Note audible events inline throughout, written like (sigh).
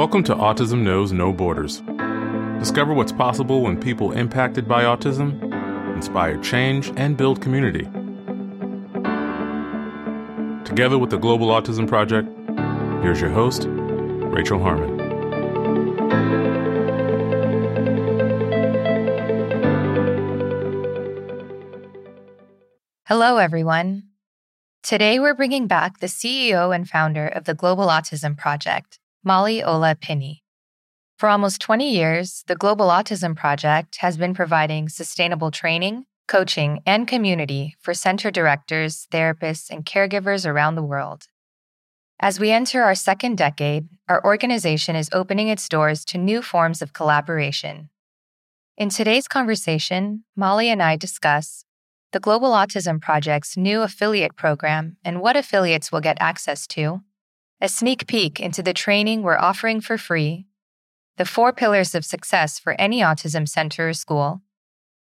Welcome to Autism Knows No Borders. Discover what's possible when people impacted by autism inspire change and build community. Together with the Global Autism Project, here's your host, Rachel Harmon. Hello, everyone. Today, we're bringing back the CEO and founder of the Global Autism Project, Molly Ola Pinney. For almost 20 years, the Global Autism Project has been providing sustainable training, coaching, and community for center directors, therapists, and caregivers around the world. As we enter our second decade, our organization is opening its doors to new forms of collaboration. In today's conversation, Molly and I discuss the Global Autism Project's new affiliate program and what affiliates will get access to, a sneak peek into the training we're offering for free, the four pillars of success for any autism center or school,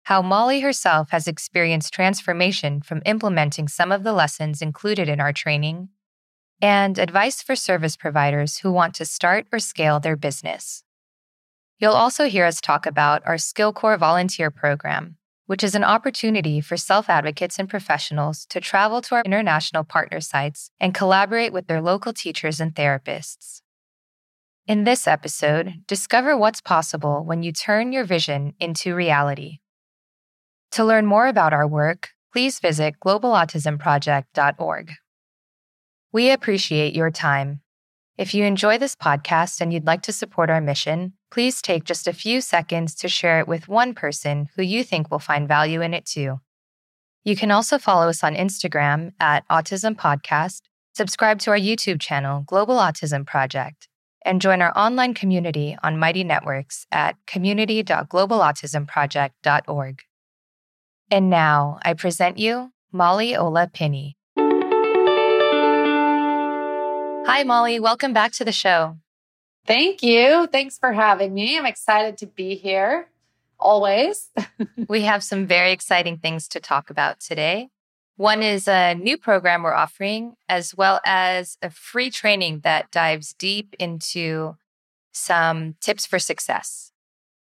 how Molly herself has experienced transformation from implementing some of the lessons included in our training, and advice for service providers who want to start or scale their business. You'll also hear us talk about our SkillCorps volunteer program, which is an opportunity for self advocates and professionals to travel to our international partner sites and collaborate with their local teachers and therapists. In this episode, discover what's possible when you turn your vision into reality. To learn more about our work, please visit globalautismproject.org. We appreciate your time. If you enjoy this podcast and you'd like to support our mission, please take just a few seconds to share it with one person who you think will find value in it too. You can also follow us on Instagram at Autism Podcast, subscribe to our YouTube channel, Global Autism Project, and join our online community on Mighty Networks at community.globalautismproject.org. And now I present you Molly Ola Pinney. Hi, Molly. Welcome back to the show. Thank you. Thanks for having me. I'm excited to be here always. (laughs) we have some very exciting things to talk about today. One is a new program we're offering, as well as a free training that dives deep into some tips for success.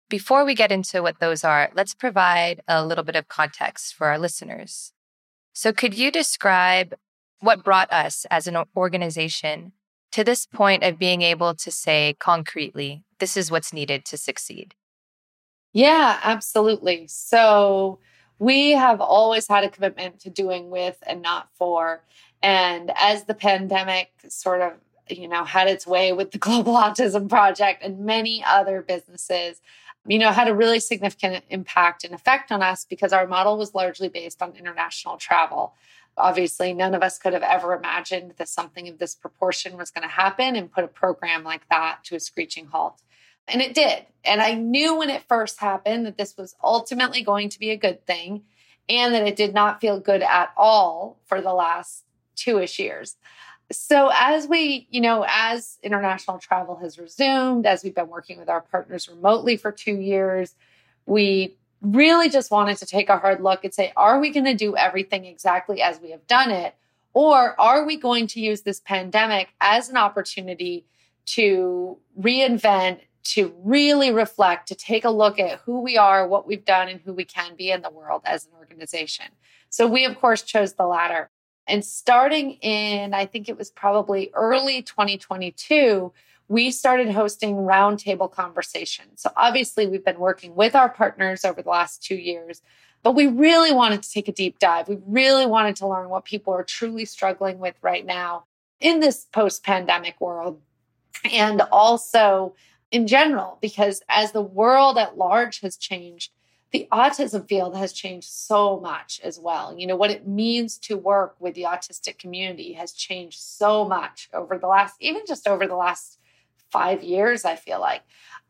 Before we get into what those are, let's provide a little bit of context for our listeners. So, could you describe what brought us as an organization to this point of being able to say concretely, this is what's needed to succeed? Yeah, absolutely. So, we have always had a commitment to doing with and not for. And as the pandemic sort of you know had its way with the (laughs) global autism project and many other businesses you know, had a really significant impact and effect on us because our model was largely based on international travel. Obviously, none of us could have ever imagined that something of this proportion was going to happen and put a program like that to a screeching halt. And it did. And I knew when it first happened that this was ultimately going to be a good thing and that it did not feel good at all for the last two ish years so as we you know as international travel has resumed as we've been working with our partners remotely for two years we really just wanted to take a hard look and say are we going to do everything exactly as we have done it? Or are we going to use this pandemic as an opportunity to reinvent to really reflect to take a look at who we are what we've done and who we can be in the world as an organization? So we of course chose the latter. And starting in, I think it was probably early 2022, we started hosting roundtable conversations. So obviously, we've been working with our partners over the last two years, but we really wanted to take a deep dive. We really wanted to learn what people are truly struggling with right now in this post pandemic world. And also in general, because as the world at large has changed, the autism field has changed so much as well. You know, what it means to work with the autistic community has changed so much over the last, even just over the last five years, I feel like.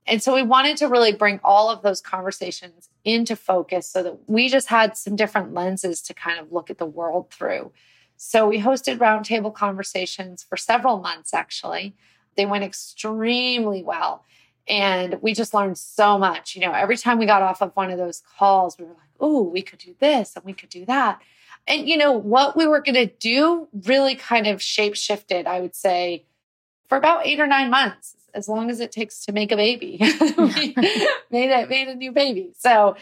And so we wanted to really bring all of those conversations into focus so that we just had some different lenses to kind of look at the world through. So we hosted roundtable conversations for several months, actually. They went extremely well. And we just learned so much. You know, every time we got off of one of those calls, we were like, oh, we could do this and we could do that. And, you know, what we were going to do really kind of shape shifted, I would say, for about eight or nine months. as long as it takes to make a baby. (laughs) (laughs) made it, made a new baby. So,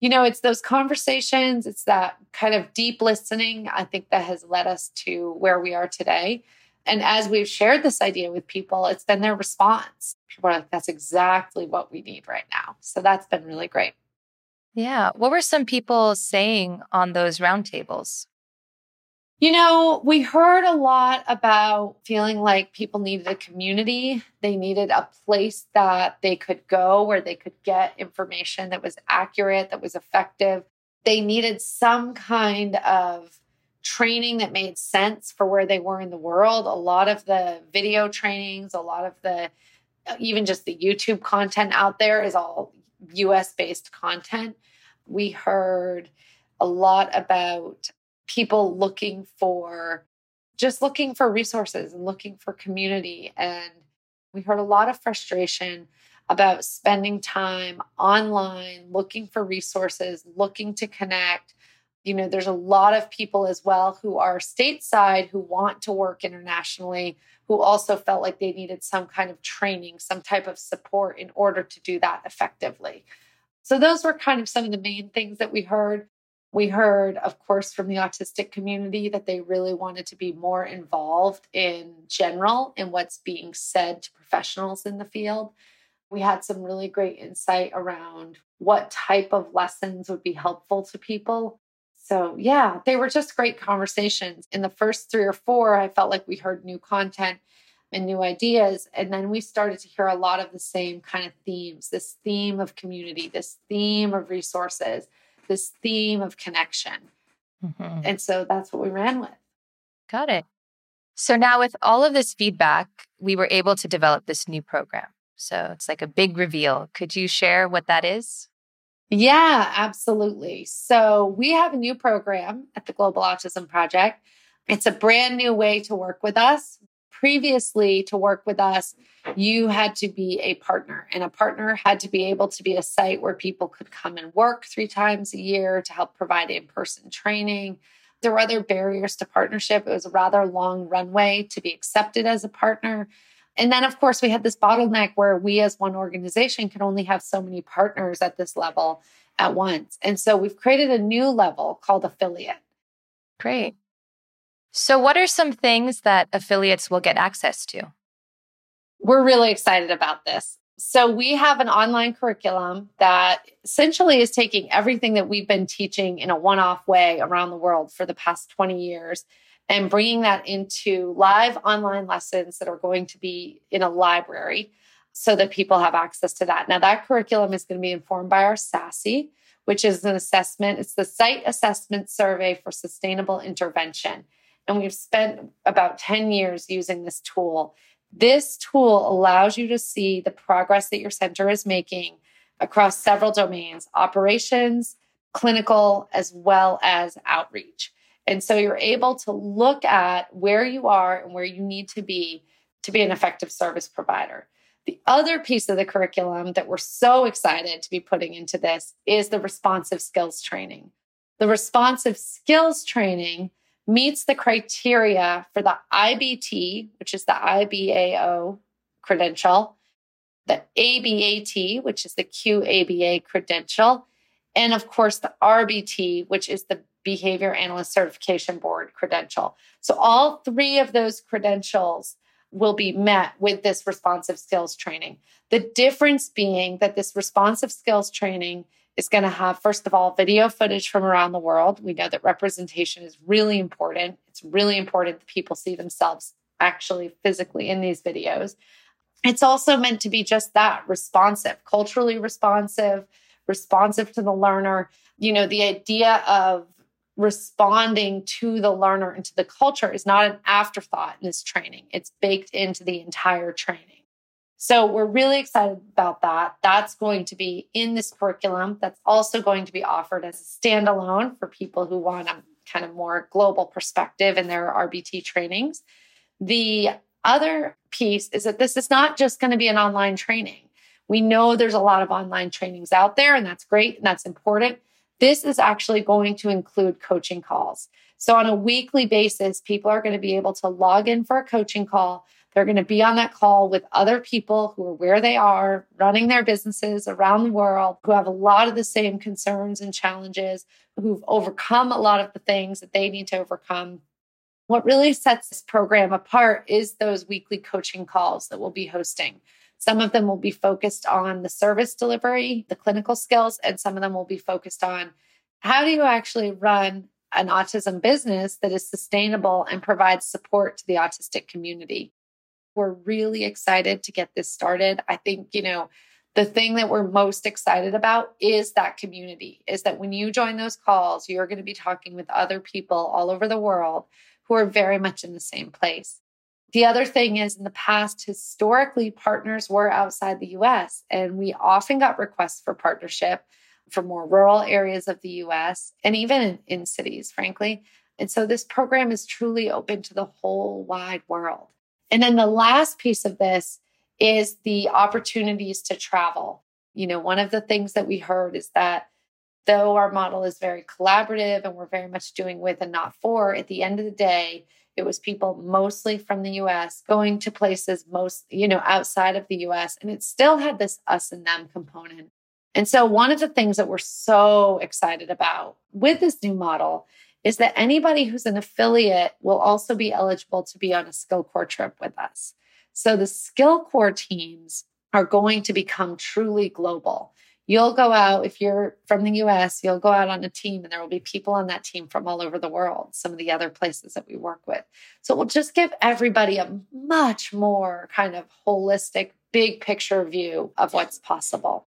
you know, it's those conversations, it's that kind of deep listening, I think that has led us to where we are today. And as we've shared this idea with people, it's been their response. People are like, that's exactly what we need right now. So that's been really great. Yeah. What were some people saying on those roundtables? You know, we heard a lot about feeling like people needed a community. They needed a place that they could go where they could get information that was accurate, that was effective. They needed some kind of training that made sense for where they were in the world. A lot of the video trainings, a lot of the even just the YouTube content out there is all US based content. We heard a lot about people looking for just looking for resources and looking for community. And we heard a lot of frustration about spending time online, looking for resources, looking to connect. You know, there's a lot of people as well who are stateside who want to work internationally, who also felt like they needed some kind of training, some type of support in order to do that effectively. So, those were kind of some of the main things that we heard. We heard, of course, from the autistic community that they really wanted to be more involved in general in what's being said to professionals in the field. We had some really great insight around what type of lessons would be helpful to people. So, yeah, they were just great conversations. In the first three or four, I felt like we heard new content and new ideas. And then we started to hear a lot of the same kind of themes this theme of community, this theme of resources this theme of connection. Mm-hmm. And so that's what we ran with. Got it. So now, with all of this feedback, we were able to develop this new program. So it's like a big reveal. Could you share what that is? Yeah, absolutely. So we have a new program at the Global Autism Project. It's a brand new way to work with us previously to work with us, you had to be a partner, and a partner had to be able to be a site where people could come and work three times a year to help provide in person training. There were other barriers to partnership. It was a rather long runway to be accepted as a partner. And then, of course, we had this bottleneck where we as one organization can only have so many partners at this level at once. And so we've created a new level called affiliate. Great. So, what are some things that affiliates will get access to? We're really excited about this. So, we have an online curriculum that essentially is taking everything that we've been teaching in a one off way around the world for the past 20 years and bringing that into live online lessons that are going to be in a library so that people have access to that. Now, that curriculum is going to be informed by our SASSI, which is an assessment, it's the Site Assessment Survey for Sustainable Intervention. And we've spent about 10 years using this tool. This tool allows you to see the progress that your center is making across several domains operations, clinical, as well as outreach. And so you're able to look at where you are and where you need to be to be an effective service provider. The other piece of the curriculum that we're so excited to be putting into this is the responsive skills training. The responsive skills training meets the criteria for the IBT, which is the IBAO credential, the ABAT, which is the QABA credential, and of course the RBT, which is the Behavior Analyst Certification Board credential. So all three of those credentials will be met with this responsive skills training. The difference being that this responsive skills training is going to have, first of all, video footage from around the world. We know that representation is really important. It's really important that people see themselves actually physically in these videos. It's also meant to be just that responsive, culturally responsive, responsive to the learner. You know, the idea of responding to the learner and to the culture is not an afterthought in this training, it's baked into the entire training. So we're really excited about that. That's going to be in this curriculum. That's also going to be offered as a standalone for people who want a kind of more global perspective in their RBT trainings. The other piece is that this is not just going to be an online training. We know there's a lot of online trainings out there, and that's great and that's important. This is actually going to include coaching calls. So, on a weekly basis, people are going to be able to log in for a coaching call They're going to be on that call with other people who are where they are, running their businesses around the world, who have a lot of the same concerns and challenges, who've overcome a lot of the things that they need to overcome. What really sets this program apart is those weekly coaching calls that we'll be hosting. Some of them will be focused on the service delivery, the clinical skills, and some of them will be focused on how do you actually run an autism business that is sustainable and provides support to the autistic community. We're really excited to get this started. I think, you know, the thing that we're most excited about is that community, is that when you join those calls, you're going to be talking with other people all over the world who are very much in the same place. The other thing is, in the past, historically, partners were outside the US, and we often got requests for partnership from more rural areas of the US and even in, in cities, frankly. And so this program is truly open to the whole wide world. And then the last piece of this is the opportunities to travel. You know, one of the things that we heard is that though our model is very collaborative and we're very much doing with and not for, at the end of the day, it was people mostly from the US going to places most, you know, outside of the US. And it still had this us and them component. And so, one of the things that we're so excited about with this new model is that anybody who's an affiliate will also be eligible to be on a SkillCorps trip with us. So, the SkillCorps teams are going to become truly global. You'll go out, if you're from the US, you'll go out on a team and there will be people on that team from all over the world, some of the other places that we work with. So we'll just give everybody a much more kind of holistic, big picture view of what's possible.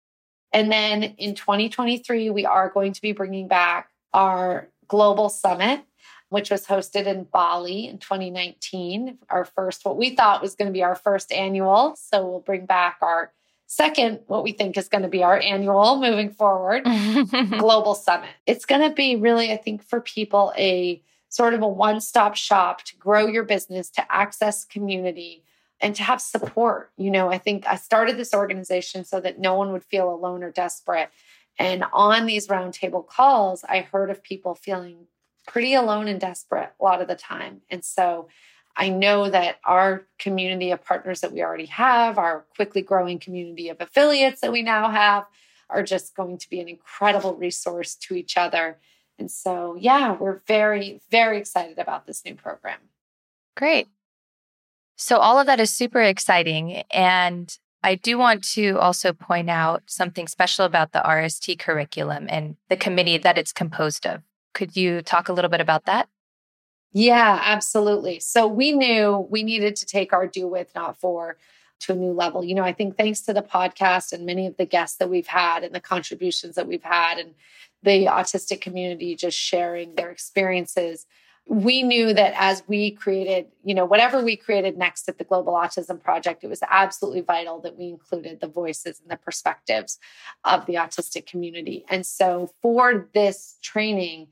And then in 2023, we are going to be bringing back our global summit, which was hosted in Bali in 2019. Our first, what we thought was going to be our first annual. So we'll bring back our second, what we think is going to be our annual moving forward (laughs) global summit. It's going to be really, I think, for people a sort of a one stop shop to grow your business, to access community and to have support. You know, I think I started this organization so that no one would feel alone or desperate. And on these roundtable calls, I heard of people feeling pretty alone and desperate a lot of the time. And so I know that our community of partners that we already have, our quickly growing community of affiliates that we now have, are just going to be an incredible resource to each other. And so, yeah, we're very, very excited about this new program. Great. So, all of that is super exciting. And I do want to also point out something special about the RST curriculum and the committee that it's composed of. Could you talk a little bit about that? Yeah, absolutely. So, we knew we needed to take our do with, not for to a new level. You know, I think thanks to the podcast and many of the guests that we've had and the contributions that we've had and the autistic community just sharing their experiences we knew that as we created, you know, whatever we created next at the Global Autism Project, it was absolutely vital that we included the voices and the perspectives of the autistic community. And so for this training,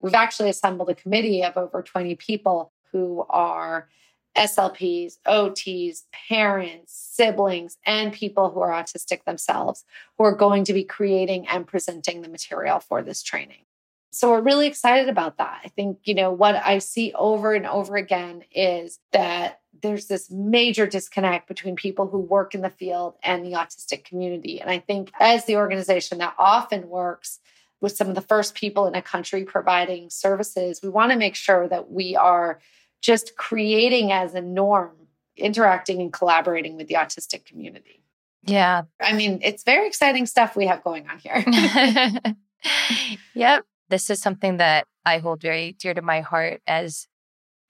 we've actually assembled a committee of over 20 people who are SLPs, OTs, parents, siblings, and people who are autistic themselves who are going to be creating and presenting the material for this training. So we're really excited about that. I think, you know, what I see over and over again is that there's this major disconnect between people who work in the field and the autistic community. And I think as the organization that often works with some of the first people in a country providing services, we want to make sure that we are just creating as a norm interacting and collaborating with the autistic community. Yeah. I mean, it's very exciting stuff we have going on here. (laughs) yep this is something that I hold very dear to my heart as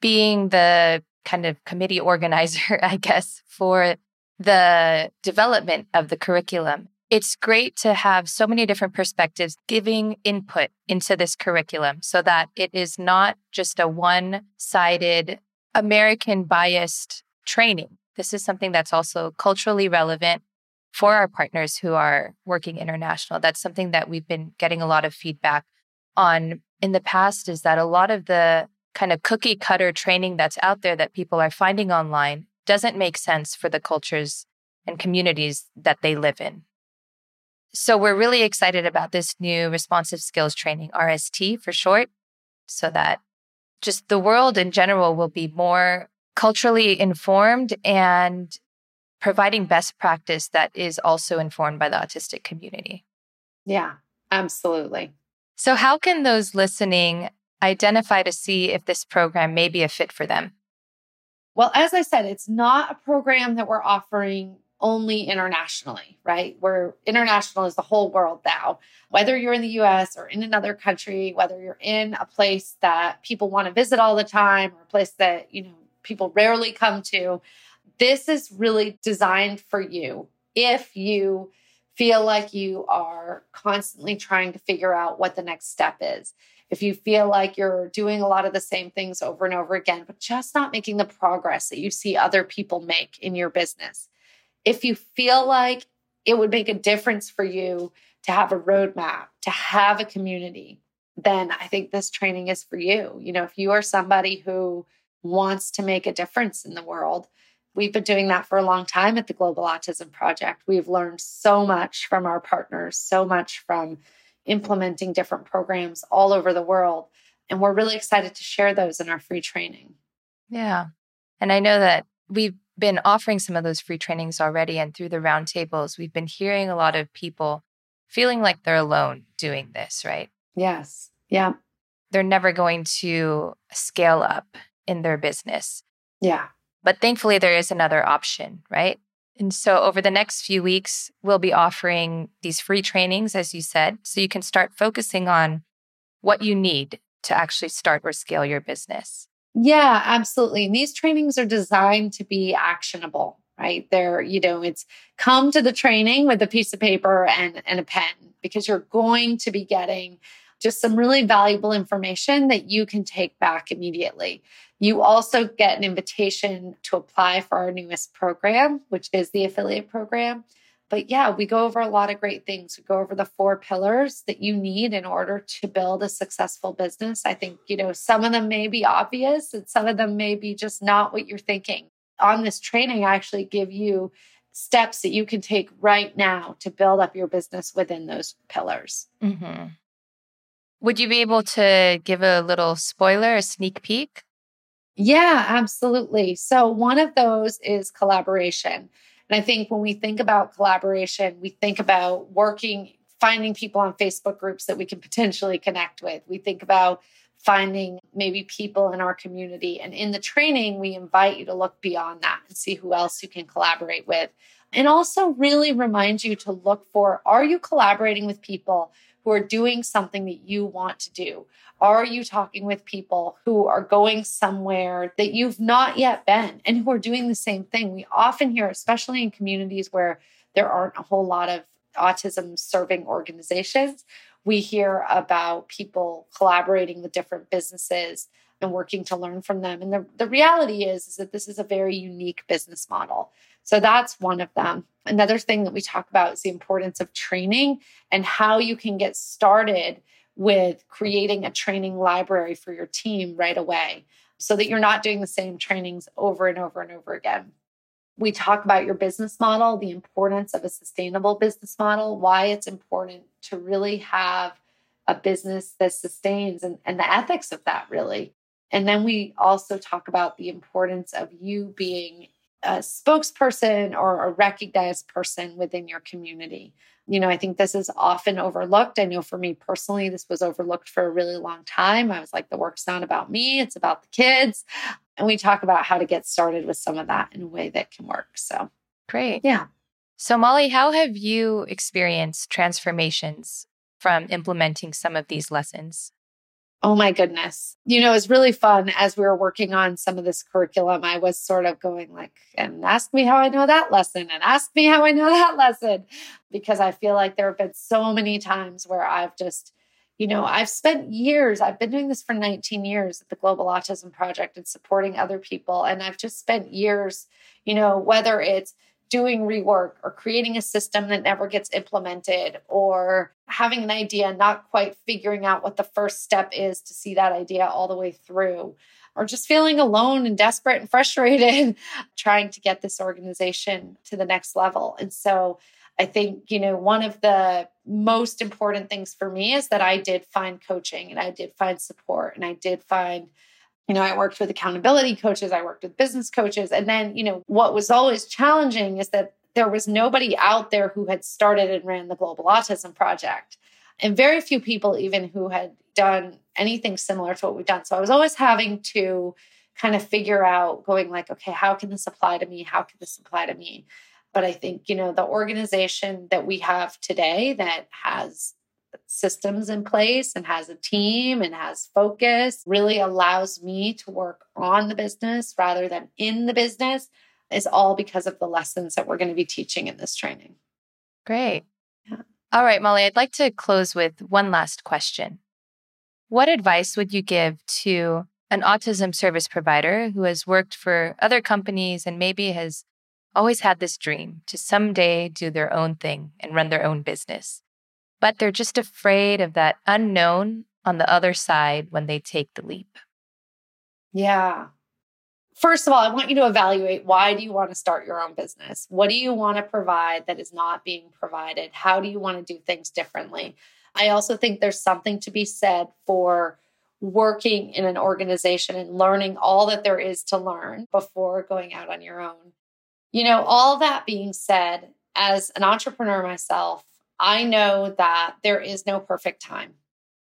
being the kind of committee (laughs) organizer, I guess, for the development of the curriculum. It's great to have so many different perspectives giving input into this curriculum so that it is not just a one sided American biased training. This is something that's also culturally relevant for our partners who are working international. That's something that we've been getting a lot of feedback on in the past is that a lot of the kind of cookie cutter training that's out there that people are finding online doesn't make sense for the cultures and communities that they live in. So we're really excited about this new responsive skills training, RST for short, so that just the world in general will be more culturally informed and providing best practice that is also informed by the autistic community. Yeah, absolutely. So, how can those listening identify to see if this program may be a fit for them? Well, as I said, it's not a program that we're offering only internationally, right? We're international is the whole world now. Whether you're in the US or in another country, whether you're in a place that people want to visit all the time or a place that, you know, people rarely come to, this is really designed for you if you feel like you are constantly trying to figure out what the next step is if you feel like you're doing a lot of the same things over and over again, but just not making the progress that you see other people make in your business, if you feel like it would make a difference for you to have a roadmap, to have a community, then I think this training is for you. You know, if you are somebody who wants to make a difference in the world, we've been doing that for a long time at the Global Autism Project. We've learned so much from our partners, so much from implementing different programs all over the world. And we're really excited to share those in our free training. Yeah. And I know that we've been offering some of those free trainings already. And through the roundtables, we've been hearing a lot of people feeling like they're alone doing this, right? Yes. Yeah. They're never going to scale up in their business. Yeah. But thankfully, there is another option, right? And so, over the next few weeks, we'll be offering these free trainings, as you said, so you can start focusing on what you need to actually start or scale your business. Yeah, absolutely. And these trainings are designed to be actionable, right? They're, you know, it's come to the training with a piece of paper and, and a pen because you're going to be getting just some really valuable information that you can take back immediately. You also get an invitation to apply for our newest program, which is the affiliate program. But yeah, we go over a lot of great things. We go over the four pillars that you need in order to build a successful business. I think, you know, some of them may be obvious and some of them may be just not what you're thinking. On this training, I actually give you steps that you can take right now to build up your business within those pillars. Mm-hmm. Would you be able to give a little spoiler, a sneak peek? Yeah, absolutely. So, one of those is collaboration. And I think when we think about collaboration, we think about working, finding people on Facebook groups that we can potentially connect with. We think about finding maybe people in our community. And in the training, we invite you to look beyond that and see who else you can collaborate with. And also, really remind you to look for are you collaborating with people who are doing something that you want to do? Are you talking with people who are going somewhere that you've not yet been and who are doing the same thing? We often hear, especially in communities where there aren't a whole lot of autism serving organizations, we hear about people collaborating with different businesses and working to learn from them. And the, the reality is, is that this is a very unique business model. So that's one of them. Another thing that we talk about is the importance of training and how you can get started with creating a training library for your team right away so that you're not doing the same trainings over and over and over again. We talk about your business model, the importance of a sustainable business model, why it's important to really have a business that sustains and, and the ethics of that, really. And then we also talk about the importance of you being a spokesperson or a recognized person within your community. You know, I think this is often overlooked. I know for me personally, this was overlooked for a really long time. I was like, the work's not about me, it's about the kids. And we talk about how to get started with some of that in a way that can work. So great. Yeah. So, Molly, how have you experienced transformations from implementing some of these lessons? Oh my goodness. You know, it was really fun as we were working on some of this curriculum. I was sort of going like, and ask me how I know that lesson and ask me how I know (laughs) that lesson. Because I feel like there have been so many times where I've just, you know, I've spent years, I've been doing this for 19 years at the Global Autism Project and supporting other people. And I've just spent years, you know, whether it's doing rework or creating a system that never gets implemented or having an idea, not quite figuring out what the first step is to see that idea all the way through, or just feeling alone and desperate and (laughs) frustrated trying to get this organization to the next level. And so I think, you know, one of the most important things for me is that I did find coaching and I did find support and I did find you know, I worked with accountability coaches, I worked with business coaches. And then, you know, what was always challenging is that there was nobody out there who had started and ran the Global Autism Project. And very few people, even who had done anything similar to what we've done. So I was always having to kind of figure out, going like, okay, how can this apply to me? How can this apply to me? But I think, you know, the organization that we have today that has systems in place and has a team and has focus really allows me to work on the business rather than in the business is all because of the lessons that we're going to be teaching in this training. Great. Yeah. All right, Molly, I'd like to close with one last question. What advice would you give to an autism service provider who has worked for other companies and maybe has always had this dream to someday do their own thing and run their own business? But they're just afraid of that unknown on the other side when they take the leap. Yeah. First of all, I want you to evaluate why do you want to start your own business? What do you want to provide that is not being provided? How do you want to do things differently? I also think there's something to be said for working in an organization and learning all that there is to learn before going out on your own. You know, all that being said, as an entrepreneur myself, I know that there is no perfect time.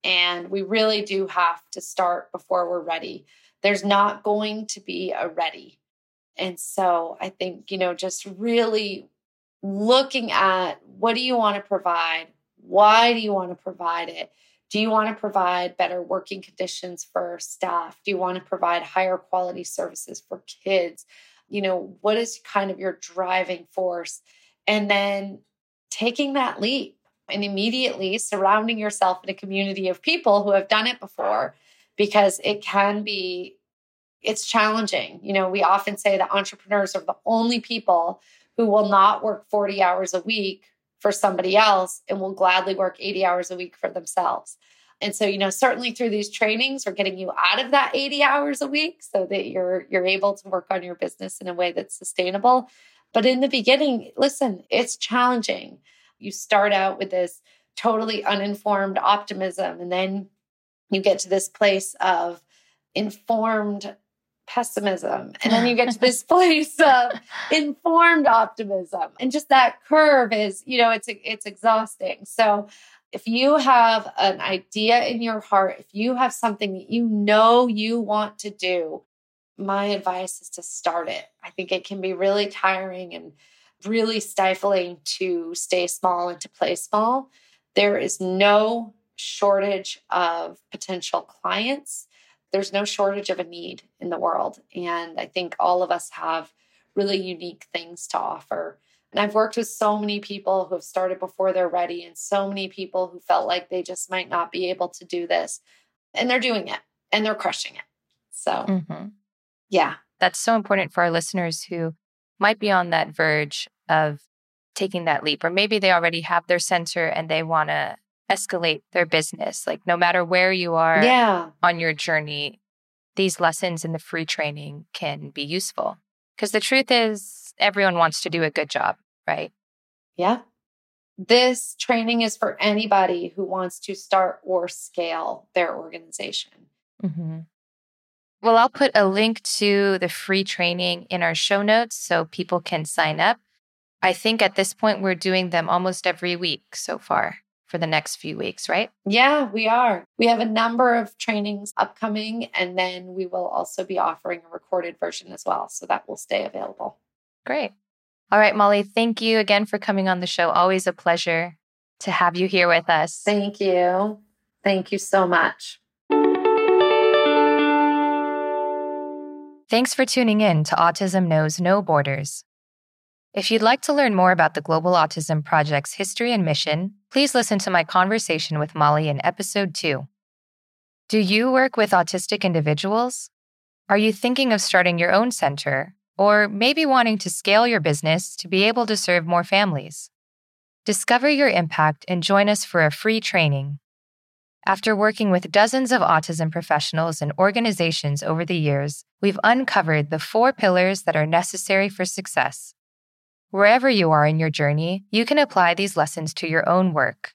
And we really do have to start before we're ready. There's not going to be a ready. And so I think, you know, just really looking at what do you want to provide? Why do you want to provide it? Do you want to provide better working conditions for staff? Do you want to provide higher quality services for kids? You know, what is kind of your driving force? And then taking that leap and immediately surrounding yourself in a community of people who have done it before because it can be it's challenging. You know we often say that entrepreneurs are the only people who will not work 40 hours a week for somebody else and will gladly work 80 hours a week for themselves. And so you know certainly through these trainings we're getting you out of that 80 hours a week so that you're you're able to work on your business in a way that's sustainable but in the beginning, listen, it's challenging. You start out with this totally uninformed optimism, and then you get to this place of informed pessimism. And then you get to this (laughs) place of informed optimism. And just that curve is, you know, it's it's exhausting. So if you have an idea in your heart, if you have something that you know you want to do, my advice is to start it. I think it can be really tiring and really stifling to stay small and to play small. There is no shortage of potential clients. There's no shortage of a need in the world. And I think all of us have really unique things to offer. And I've worked with so many people who have started before they're ready, and so many people who felt like they just might not be able to do this. And they're doing it and they're crushing it. So, mm-hmm. Yeah. That's so important for our listeners who might be on that verge of taking that leap, or maybe they already have their center and they want to escalate their business. Like, no matter where you are yeah. on your journey, these lessons in the free training can be useful. Because the truth is, everyone wants to do a good job, right? Yeah. This training is for anybody who wants to start or scale their organization. Mm-hmm. Well, I'll put a link to the free training in our show notes so people can sign up. I think at this point, we're doing them almost every week so far for the next few weeks, right? Yeah, we are. We have a number of trainings upcoming, and then we will also be offering a recorded version as well. So that will stay available. Great. All right, Molly, thank you again for coming on the show. Always a pleasure to have you here with us. Thank you. Thank you so much. Thanks for tuning in to Autism Knows No Borders. If you'd like to learn more about the Global Autism Project's history and mission, please listen to my conversation with Molly in episode 2. Do you work with autistic individuals? Are you thinking of starting your own center, or maybe wanting to scale your business to be able to serve more families? Discover your impact and join us for a free training. After working with dozens of autism professionals and organizations over the years, we've uncovered the four pillars that are necessary for success. Wherever you are in your journey, you can apply these lessons to your own work.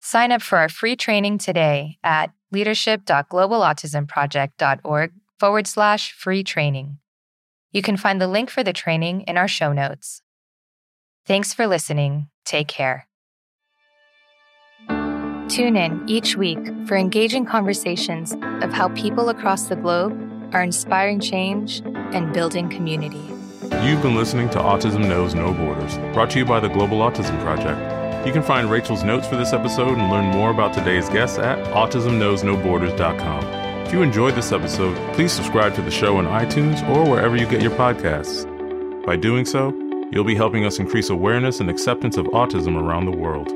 Sign up for our free training today at leadership.globalautismproject.org forward slash free training. You can find the link for the training in our show notes. Thanks for listening. Take care. Tune in each week for engaging conversations of how people across the globe are inspiring change and building community. You've been listening to Autism Knows No Borders, brought to you by the Global Autism Project. You can find Rachel's notes for this episode and learn more about today's guests at autismknowsnoborders.com. If you enjoyed this episode, please subscribe to the show on iTunes or wherever you get your podcasts. By doing so, you'll be helping us increase awareness and acceptance of autism around the world.